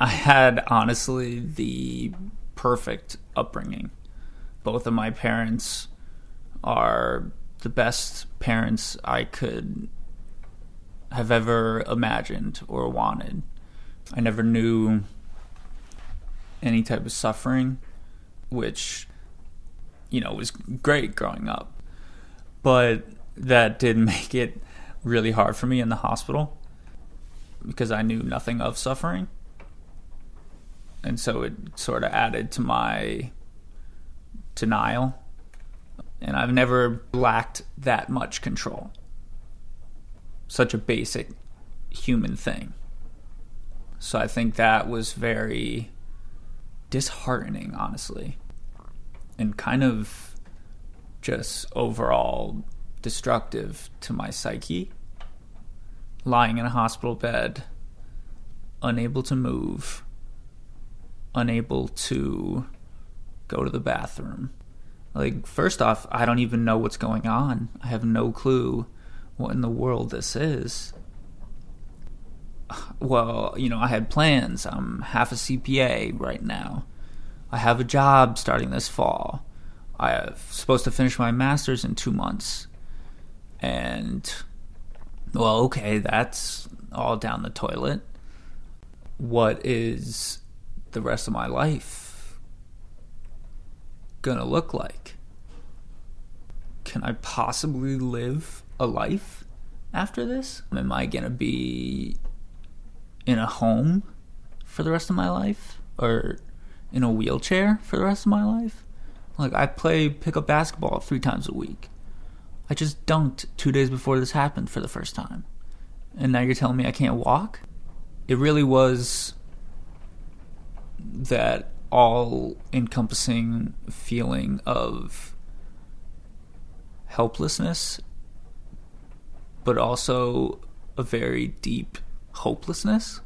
I had honestly the perfect upbringing. Both of my parents are the best parents I could have ever imagined or wanted. I never knew any type of suffering, which, you know, was great growing up. But that did make it really hard for me in the hospital because I knew nothing of suffering. And so it sort of added to my denial. And I've never lacked that much control. Such a basic human thing. So I think that was very disheartening, honestly, and kind of just overall destructive to my psyche. Lying in a hospital bed, unable to move, unable to go to the bathroom. Like, first off, I don't even know what's going on. I have no clue what in the world this is. Well, you know, I had plans. I'm half a CPA right now. I have a job starting this fall. I'm supposed to finish my master's in two months. And, well, okay, that's all down the toilet. What is the rest of my life gonna look like? Can I possibly live a life after this? Am I gonna be in a home for the rest of my life? Or in a wheelchair for the rest of my life? Like, I play pickup basketball three times a week. I just dunked two days before this happened for the first time. And now you're telling me I can't walk? It really was that all encompassing feeling of helplessness, but also a very deep hopelessness.